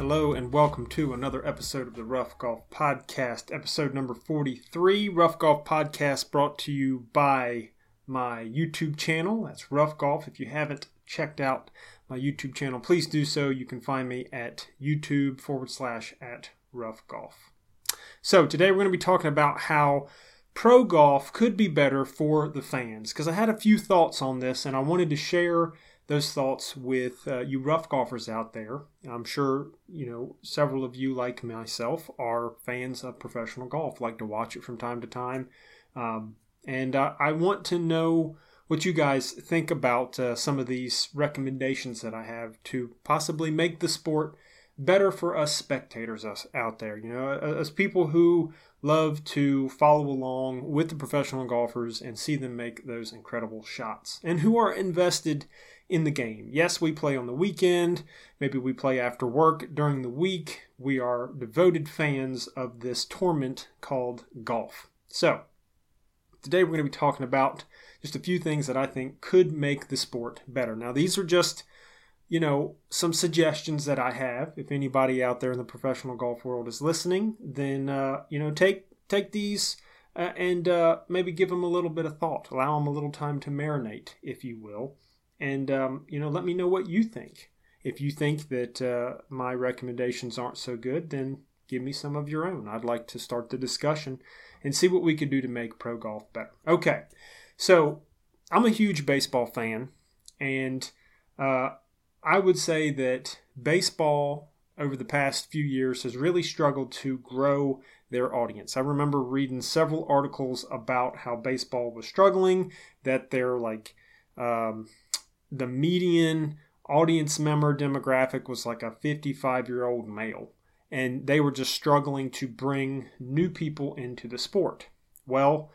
Hello and welcome to another episode of the Rough Golf Podcast, episode number 43. Rough Golf Podcast brought to you by my YouTube channel. That's Rough Golf. If you haven't checked out my YouTube channel, please do so. You can find me at YouTube forward slash at Rough Golf. So today we're going to be talking about how pro golf could be better for the fans because I had a few thoughts on this and I wanted to share those thoughts with uh, you rough golfers out there. I'm sure you know several of you, like myself, are fans of professional golf, like to watch it from time to time, um, and uh, I want to know what you guys think about uh, some of these recommendations that I have to possibly make the sport better for us spectators us out there. You know, as people who love to follow along with the professional golfers and see them make those incredible shots, and who are invested in the game. Yes, we play on the weekend. Maybe we play after work during the week. We are devoted fans of this torment called golf. So, today we're going to be talking about just a few things that I think could make the sport better. Now, these are just, you know, some suggestions that I have. If anybody out there in the professional golf world is listening, then, uh, you know, take take these. Uh, and uh, maybe give them a little bit of thought. Allow them a little time to marinate, if you will and um, you know let me know what you think. If you think that uh, my recommendations aren't so good then give me some of your own. I'd like to start the discussion and see what we could do to make pro golf better. Okay. So i'm a huge baseball fan. And uh, i would say that baseball over the past few years has really struggled to grow their audience. I remember reading several articles about how baseball was struggling, that they're like um, the median audience member demographic was like a 55 year old male, and they were just struggling to bring new people into the sport. Well,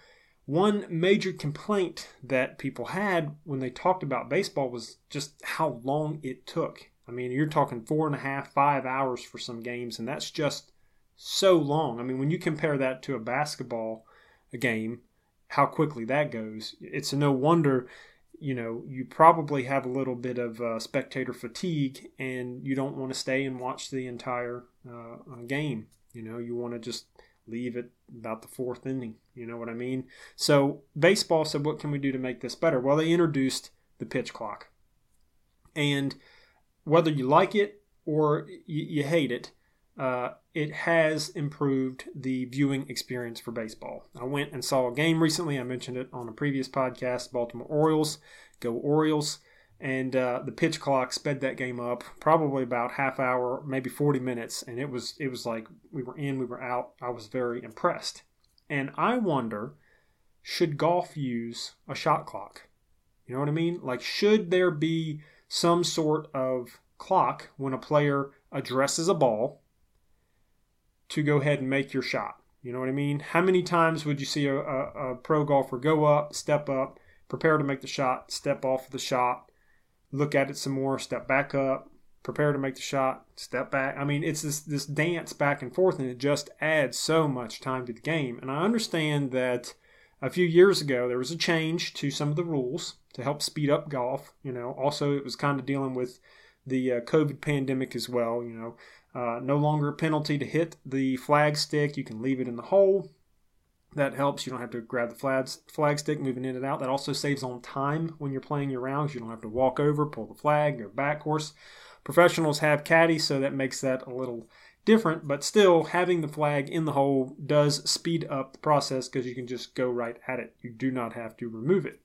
one major complaint that people had when they talked about baseball was just how long it took. I mean, you're talking four and a half, five hours for some games, and that's just so long. I mean, when you compare that to a basketball game, how quickly that goes, it's no wonder you know, you probably have a little bit of uh, spectator fatigue and you don't want to stay and watch the entire uh, game. You know, you want to just leave it about the fourth inning. You know what I mean? So, baseball said, what can we do to make this better? Well, they introduced the pitch clock. And whether you like it or you, you hate it, uh, it has improved the viewing experience for baseball. I went and saw a game recently. I mentioned it on a previous podcast. Baltimore Orioles, go Orioles, and uh, the pitch clock sped that game up probably about half hour, maybe 40 minutes, and it was it was like we were in, we were out. I was very impressed, and I wonder, should golf use a shot clock? You know what I mean? Like, should there be some sort of clock when a player addresses a ball? To go ahead and make your shot. You know what I mean? How many times would you see a, a, a pro golfer go up, step up, prepare to make the shot, step off the shot, look at it some more, step back up, prepare to make the shot, step back. I mean, it's this this dance back and forth, and it just adds so much time to the game. And I understand that a few years ago there was a change to some of the rules to help speed up golf. You know, also it was kind of dealing with the uh, COVID pandemic as well. You know, uh, no longer a penalty to hit the flag stick. You can leave it in the hole. That helps. You don't have to grab the flag, flag stick moving in and out. That also saves on time when you're playing your rounds. You don't have to walk over, pull the flag, go back. course, professionals have caddies, so that makes that a little different. But still, having the flag in the hole does speed up the process because you can just go right at it. You do not have to remove it.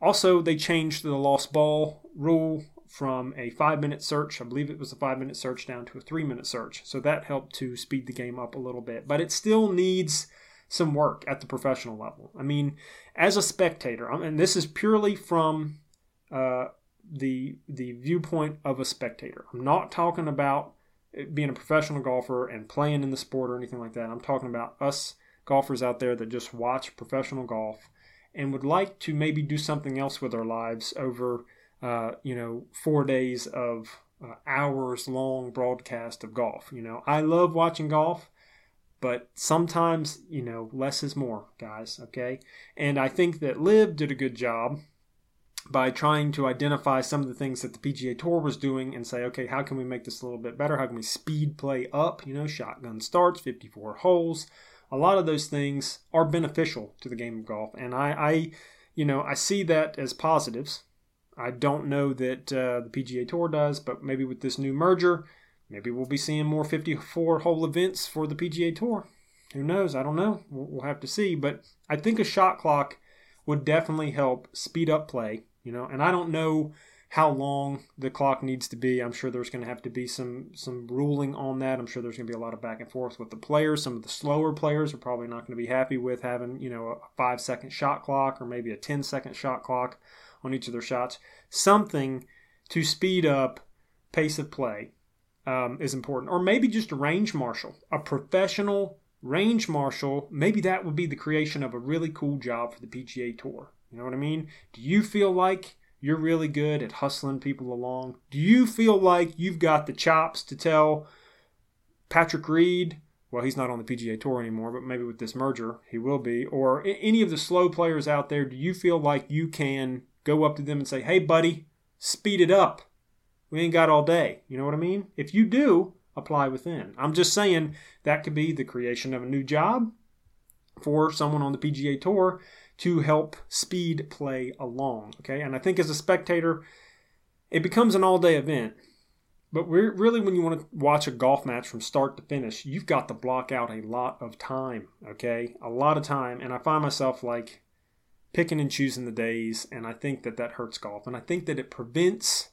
Also, they changed the lost ball rule from a five minute search, I believe it was a five minute search, down to a three minute search. So that helped to speed the game up a little bit. But it still needs some work at the professional level. I mean, as a spectator, and this is purely from uh, the the viewpoint of a spectator. I'm not talking about being a professional golfer and playing in the sport or anything like that. I'm talking about us golfers out there that just watch professional golf and would like to maybe do something else with our lives over uh, you know, four days of uh, hours long broadcast of golf. You know, I love watching golf, but sometimes, you know, less is more, guys, okay? And I think that LIV did a good job by trying to identify some of the things that the PGA Tour was doing and say, okay, how can we make this a little bit better? How can we speed play up? You know, shotgun starts, 54 holes. A lot of those things are beneficial to the game of golf, and I, I you know, I see that as positives. I don't know that uh, the PGA Tour does, but maybe with this new merger, maybe we'll be seeing more 54 hole events for the PGA Tour. Who knows? I don't know. We'll have to see. But I think a shot clock would definitely help speed up play you know, and I don't know how long the clock needs to be. I'm sure there's going to have to be some some ruling on that. I'm sure there's going to be a lot of back and forth with the players. Some of the slower players are probably not going to be happy with having you know a five second shot clock or maybe a 10 second shot clock on each of their shots. Something to speed up pace of play um, is important, or maybe just a range marshal, a professional range marshal. Maybe that would be the creation of a really cool job for the PGA Tour. You know what I mean? Do you feel like you're really good at hustling people along? Do you feel like you've got the chops to tell Patrick Reed, well, he's not on the PGA Tour anymore, but maybe with this merger, he will be, or any of the slow players out there, do you feel like you can go up to them and say, hey, buddy, speed it up? We ain't got all day. You know what I mean? If you do, apply within. I'm just saying that could be the creation of a new job for someone on the PGA Tour to help speed play along. Okay, and I think as a spectator, it becomes an all day event. But really, when you want to watch a golf match from start to finish, you've got to block out a lot of time. Okay, a lot of time, and I find myself like picking and choosing the days, and I think that that hurts golf, and I think that it prevents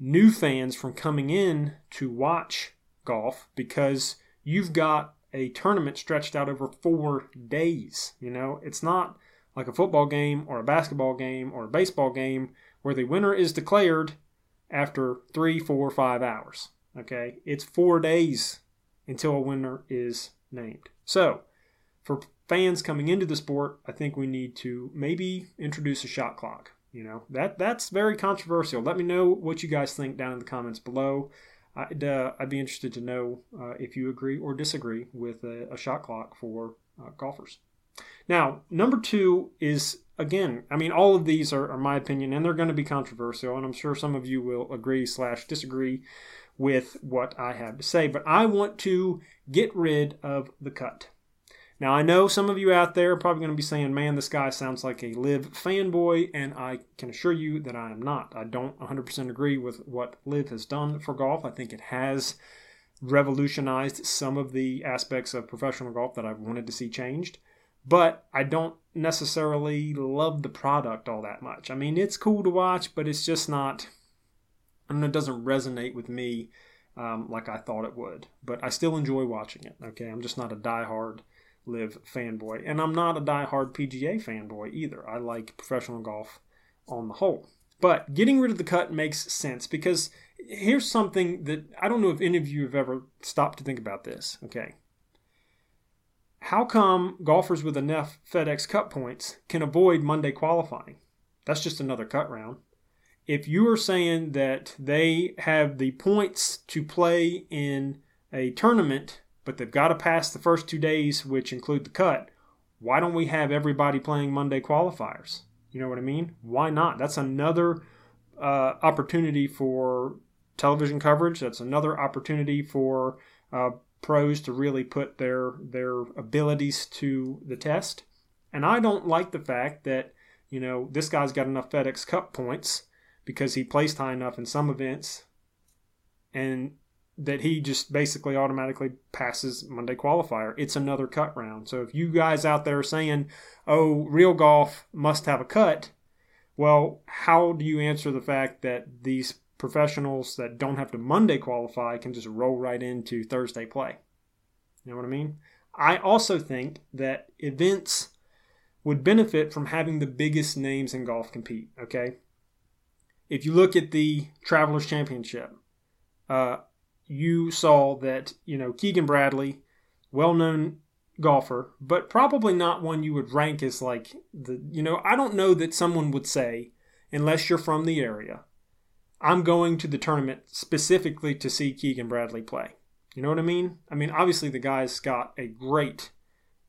new fans from coming in to watch golf because you've got a tournament stretched out over four days. You know, it's not like a football game or a basketball game or a baseball game where the winner is declared after three, four, five hours. Okay, it's four days until a winner is named. So, for fans coming into the sport, I think we need to maybe introduce a shot clock. You know that that's very controversial. Let me know what you guys think down in the comments below. I'd, uh, I'd be interested to know uh, if you agree or disagree with a, a shot clock for uh, golfers. Now, number two is again, I mean, all of these are, are my opinion, and they're going to be controversial, and I'm sure some of you will agree slash disagree with what I have to say. But I want to get rid of the cut. Now, I know some of you out there are probably going to be saying, man, this guy sounds like a LIV fanboy, and I can assure you that I am not. I don't 100% agree with what LIV has done for golf. I think it has revolutionized some of the aspects of professional golf that I've wanted to see changed but I don't necessarily love the product all that much. I mean, it's cool to watch, but it's just not. I mean, it doesn't resonate with me um, like I thought it would. But I still enjoy watching it. Okay, I'm just not a die-hard LIV fanboy, and I'm not a die-hard PGA fanboy either. I like professional golf on the whole. But getting rid of the cut makes sense because here's something that I don't know if any of you have ever stopped to think about this. Okay, how come golfers with enough FedEx Cup points can avoid Monday qualifying? That's just another cut round. If you are saying that they have the points to play in a tournament, but they've got to pass the first two days, which include the cut, why don't we have everybody playing Monday qualifiers? You know what I mean? Why not? That's another uh, opportunity for television coverage. That's another opportunity for uh, pros to really put their their abilities to the test. And I don't like the fact that, you know, this guy's got enough FedEx Cup points because he placed high enough in some events and that he just basically automatically passes Monday qualifier. It's another cut round. So if you guys out there are saying, "Oh, real golf must have a cut," well, how do you answer the fact that these professionals that don't have to Monday qualify can just roll right into Thursday play. You know what I mean? I also think that events would benefit from having the biggest names in golf compete. Okay. If you look at the Travelers Championship, uh, you saw that, you know, Keegan Bradley, well known golfer, but probably not one you would rank as like the, you know, I don't know that someone would say, unless you're from the area, I'm going to the tournament specifically to see Keegan Bradley play. You know what I mean? I mean, obviously the guy's got a great,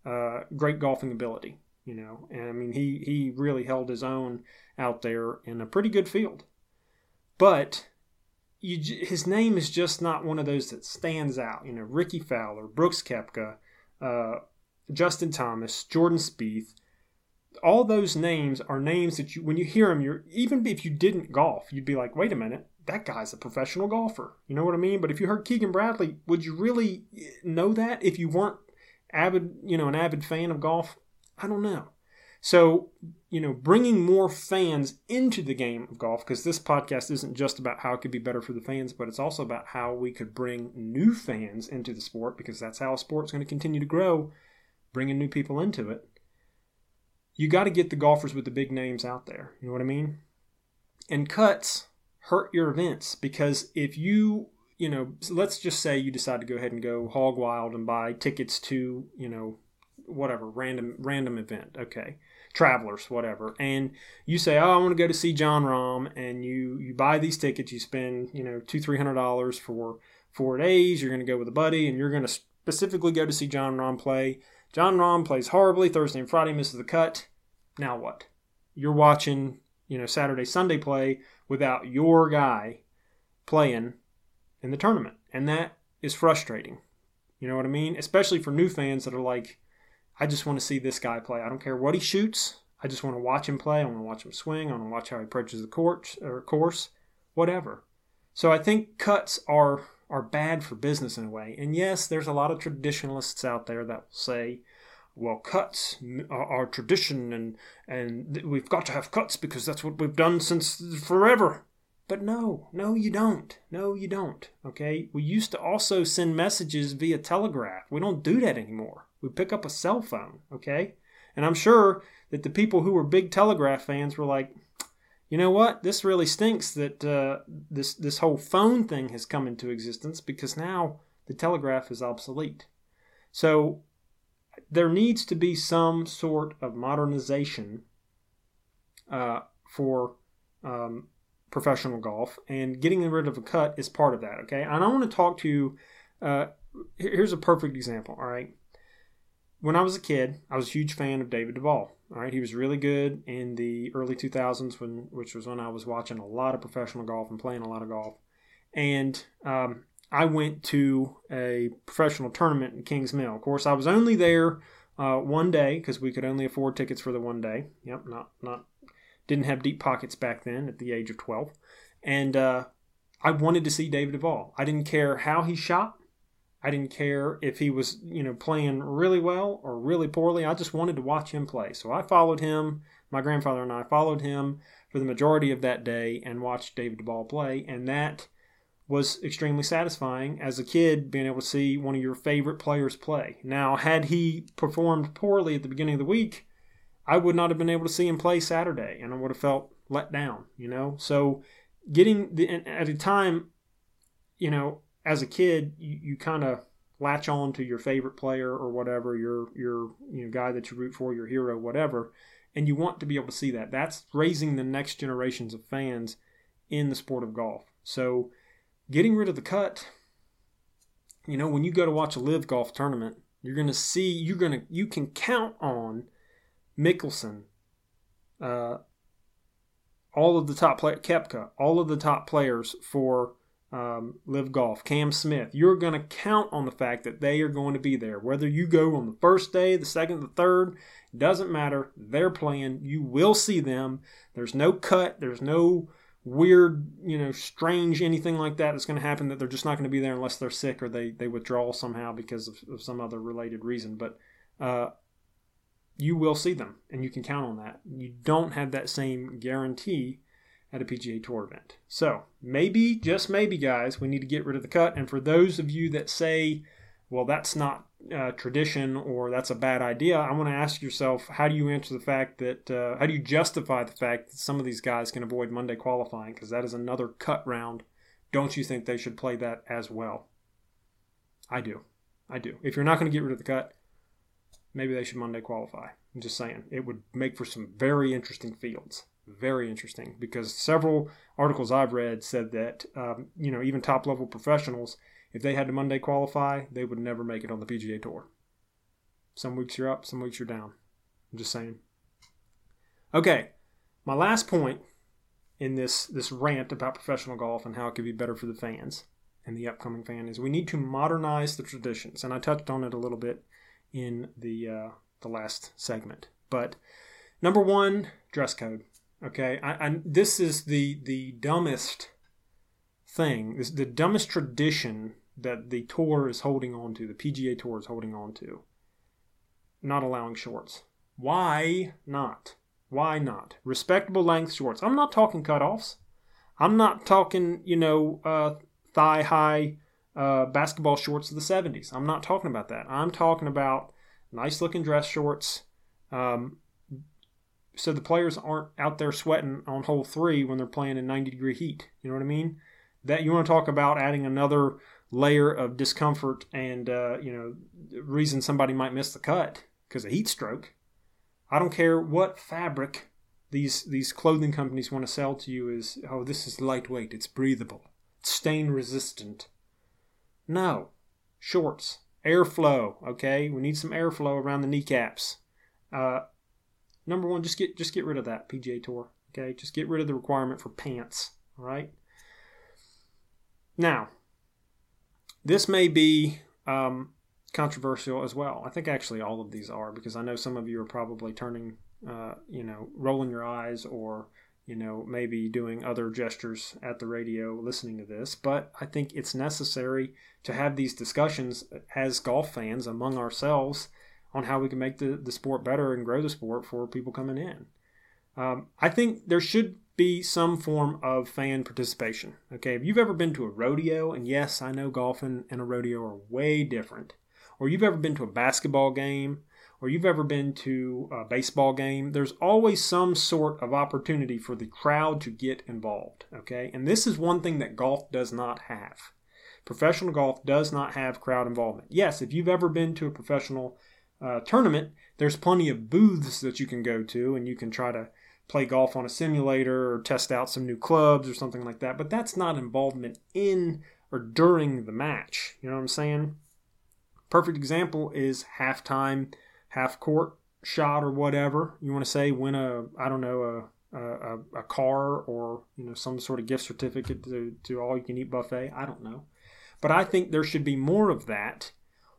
uh, great golfing ability. you know. And I mean, he he really held his own out there in a pretty good field. But you, his name is just not one of those that stands out. You know, Rickie Fowler, Brooks Koepka, uh, Justin Thomas, Jordan Spieth. All those names are names that you, when you hear them, you're even if you didn't golf, you'd be like, wait a minute, that guy's a professional golfer. You know what I mean? But if you heard Keegan Bradley, would you really know that if you weren't avid, you know, an avid fan of golf? I don't know. So, you know, bringing more fans into the game of golf, because this podcast isn't just about how it could be better for the fans, but it's also about how we could bring new fans into the sport, because that's how a sport's going to continue to grow, bringing new people into it. You got to get the golfers with the big names out there. You know what I mean? And cuts hurt your events because if you, you know, let's just say you decide to go ahead and go hog wild and buy tickets to, you know, whatever random random event. Okay travelers, whatever, and you say, "Oh, I want to go to see Jon Rahm," and you you buy these tickets, you spend you know two three hundred dollars for four days. You're going to go with a buddy, and you're going to specifically go to see Jon Rahm play. Jon Rahm plays horribly Thursday and Friday, misses the cut. Now what? You're watching you know Saturday Sunday play without your guy playing in the tournament, and that is frustrating. You know what I mean? Especially for new fans that are like, I just want to see this guy play. I don't care what he shoots. I just want to watch him play. I want to watch him swing. I want to watch how he approaches the court or course, whatever. So I think cuts are are bad for business in a way. And yes, there's a lot of traditionalists out there that will say, well, cuts are, are tradition and and we've got to have cuts because that's what we've done since forever. But no, no, you don't. No, you don't. Okay? We used to also send messages via telegraph. We don't do that anymore. We pick up a cell phone, okay? And I'm sure that the people who were big Telegraph fans were like, you know what? This really stinks that uh, this this whole phone thing has come into existence because now the telegraph is obsolete. So there needs to be some sort of modernization uh, for um, professional golf, and getting rid of a cut is part of that. Okay, and I want to talk to you. Uh, here's a perfect example. All right, when I was a kid, I was a huge fan of David Duval. All right, he was really good in the early 2000s, when which was when I was watching a lot of professional golf and playing a lot of golf. And um, I went to a professional tournament in Kingsmill. Of course, I was only there uh, one day because we could only afford tickets for the one day. Yep, not not didn't have deep pockets back then at the age of 12, and uh, I wanted to see David Duval. I didn't care how he shot. I didn't care if he was, you know, playing really well or really poorly. I just wanted to watch him play. So I followed him. My grandfather and I followed him for the majority of that day and watched David Duval play. And that was extremely satisfying as a kid being able to see one of your favorite players play. Now, had he performed poorly at the beginning of the week, I would not have been able to see him play Saturday and I would have felt let down, you know? So getting the, at a time, you know, as a kid, you, you kind of latch on to your favorite player or whatever, your your you know guy that you root for, your hero, whatever, and you want to be able to see that. That's raising the next generations of fans in the sport of golf. So, getting rid of the cut, you know, when you go to watch a live golf tournament, you're going to see you're going to you can count on Mickelson, uh, all of the top play Koepka, all of the top players for um, LIV Golf, Cam Smith, you're going to count on the fact that they are going to be there. Whether you go on the first day, the second, the third, doesn't matter. They're playing. You will see them. There's no cut. There's no weird, you know, strange anything like that that's going to happen that they're just not going to be there unless they're sick or they, they withdraw somehow because of, of some other related reason. But uh, you will see them and you can count on that. You don't have that same guarantee at a PGA Tour event. So maybe, just maybe, guys, we need to get rid of the cut. And for those of you that say, well, that's not uh, tradition or that's a bad idea, I want to ask yourself, how do you answer the fact that, uh, how do you justify the fact that some of these guys can avoid Monday qualifying? Because that is another cut round. Don't you think they should play that as well? I do. I do. If you're not going to get rid of the cut, maybe they should Monday qualify. I'm just saying. It would make for some very interesting fields very interesting because several articles I've read said that um, you know even top level professionals, if they had to Monday qualify, they would never make it on the PGA Tour. Some weeks you're up, some weeks you're down. I'm just saying. Okay, my last point in this this rant about professional golf and how it could be better for the fans and the upcoming fan is we need to modernize the traditions, and I touched on it a little bit in the uh, the last segment. But number one, dress code. Okay, I, this is the the dumbest thing. This the dumbest tradition that the tour is holding on to. The PGA Tour is holding on to. Not allowing shorts. Why not? Why not? Respectable length shorts. I'm not talking cutoffs. I'm not talking, you know, uh, thigh high uh, basketball shorts of the 70s. I'm not talking about that. I'm talking about nice looking dress shorts. Um, so the players aren't out there sweating on hole three when they're playing in 90 degree heat. You know what I mean? That you want to talk about adding another layer of discomfort and uh, you know reason somebody might miss the cut because of heat stroke. I don't care what fabric these these clothing companies want to sell to you is oh this is lightweight, it's breathable, it's stain resistant. No, shorts, airflow. Okay, we need some airflow around the kneecaps. Uh, number one, just get just get rid of that PGA Tour. Okay, just get rid of the requirement for pants. All right. Now, this may be um, controversial as well. I think actually all of these are because I know some of you are probably turning, uh, you know, rolling your eyes or, you know, maybe doing other gestures at the radio listening to this. But I think it's necessary to have these discussions as golf fans among ourselves on how we can make the, the sport better and grow the sport for people coming in. Um, I think there should be some form of fan participation. Okay, if you've ever been to a rodeo, and yes, I know golfing and a rodeo are way different, or you've ever been to a basketball game, or you've ever been to a baseball game, there's always some sort of opportunity for the crowd to get involved. Okay, and this is one thing that golf does not have. Professional golf does not have crowd involvement. Yes, if you've ever been to a professional uh, tournament, there's plenty of booths that you can go to, and you can try to play golf on a simulator or test out some new clubs or something like that. But that's not involvement in or during the match. You know what I'm saying? Perfect example is halftime, half court shot or whatever you want to say. Win a I don't know a a, a car or you know some sort of gift certificate to, to all you can eat buffet. I don't know, but I think there should be more of that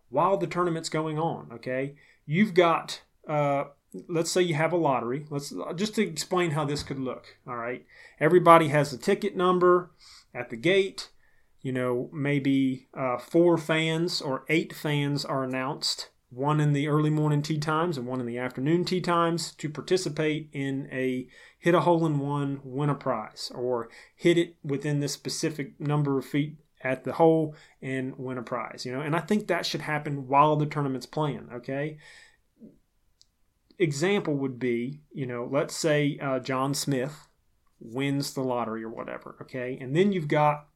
while the tournament's going on. Okay, you've got uh, let's say you have a lottery. Let's just to explain how this could look. All right, everybody has a ticket number at the gate. You know, maybe uh, four fans or eight fans are announced, one in the early morning tee times and one in the afternoon tee times, to participate in a hit a hole in one, win a prize, or hit it within this specific number of feet at the hole and win a prize. You know, and I think that should happen while the tournament's playing. Okay, example would be, you know, let's say uh, John Smith wins the lottery or whatever, okay, and then you've got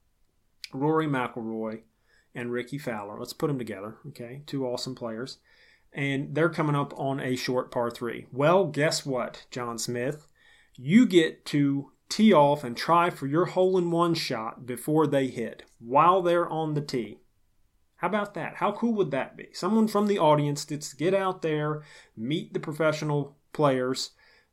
Rory McIlroy and Rickie Fowler. Let's put them together, okay, two awesome players, and they're coming up on a short par three. Well, guess what, John Smith, you get to tee off and try for your hole in one shot before they hit while they're on the tee. How about that? How cool would that be? Someone from the audience to get out there, meet the professional players,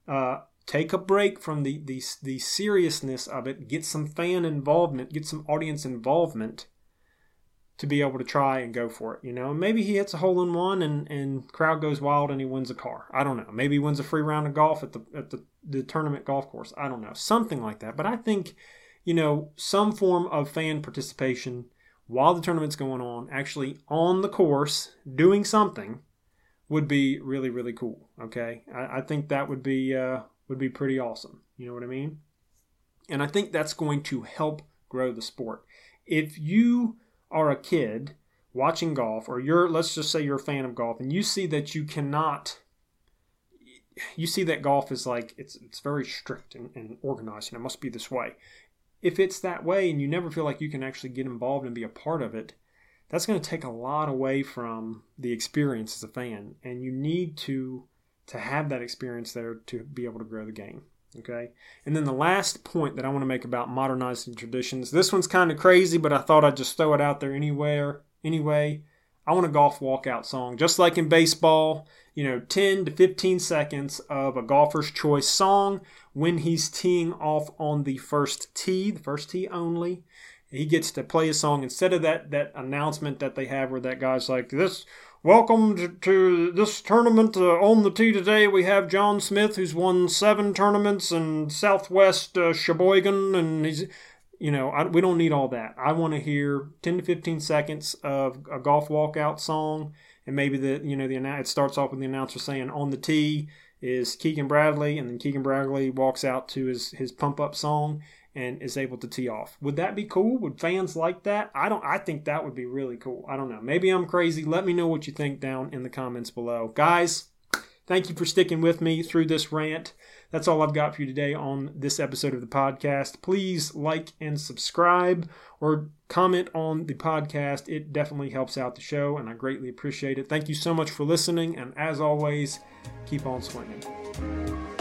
uh, take a break from the, the, the seriousness of it, get some fan involvement, get some audience involvement to be able to try and go for it. You know, maybe he hits a hole in one and, and crowd goes wild and he wins a car. I don't know. Maybe he wins a free round of golf at the at the, the tournament golf course. I don't know. Something like that. But I think, you know, some form of fan participation while the tournament's going on, actually on the course doing something, would be really really cool. Okay, I, I think that would be uh, would be pretty awesome. You know what I mean? And I think that's going to help grow the sport. If you are a kid watching golf, or you're let's just say you're a fan of golf, and you see that you cannot you see that golf is like it's it's very strict and, and organized and it must be this way if it's that way and you never feel like you can actually get involved and be a part of it, that's going to take a lot away from the experience as a fan. And you need to to have that experience there to be able to grow the game. Okay. And then the last point that I want to make about modernizing traditions. This one's kind of crazy, but I thought I'd just throw it out there anywhere. Anyway, I want a golf walkout song, just like in baseball. You know, 10 to 15 seconds of a golfer's choice song when he's teeing off on the first tee, the first tee only. He gets to play a song instead of that that announcement that they have where that guy's like this Welcome to, this tournament uh, on the tee today. We have John Smith, who's won seven tournaments in Southwest uh, Sheboygan, and he's, you know, I, we don't need all that. I want to hear ten to fifteen seconds of a golf walkout song, and maybe the, you know, the it starts off with the announcer saying on the tee is Keegan Bradley, and then Keegan Bradley walks out to his his pump up song, and is able to tee off. Would that be cool? Would fans like that? I don't I think that would be really cool. I don't know. Maybe I'm crazy. Let me know what you think down in the comments below. Guys, thank you for sticking with me through this rant. That's all I've got for you today on this episode of the podcast. Please like and subscribe or comment on the podcast. It definitely helps out the show and I greatly appreciate it. Thank you so much for listening and as always, keep on swinging.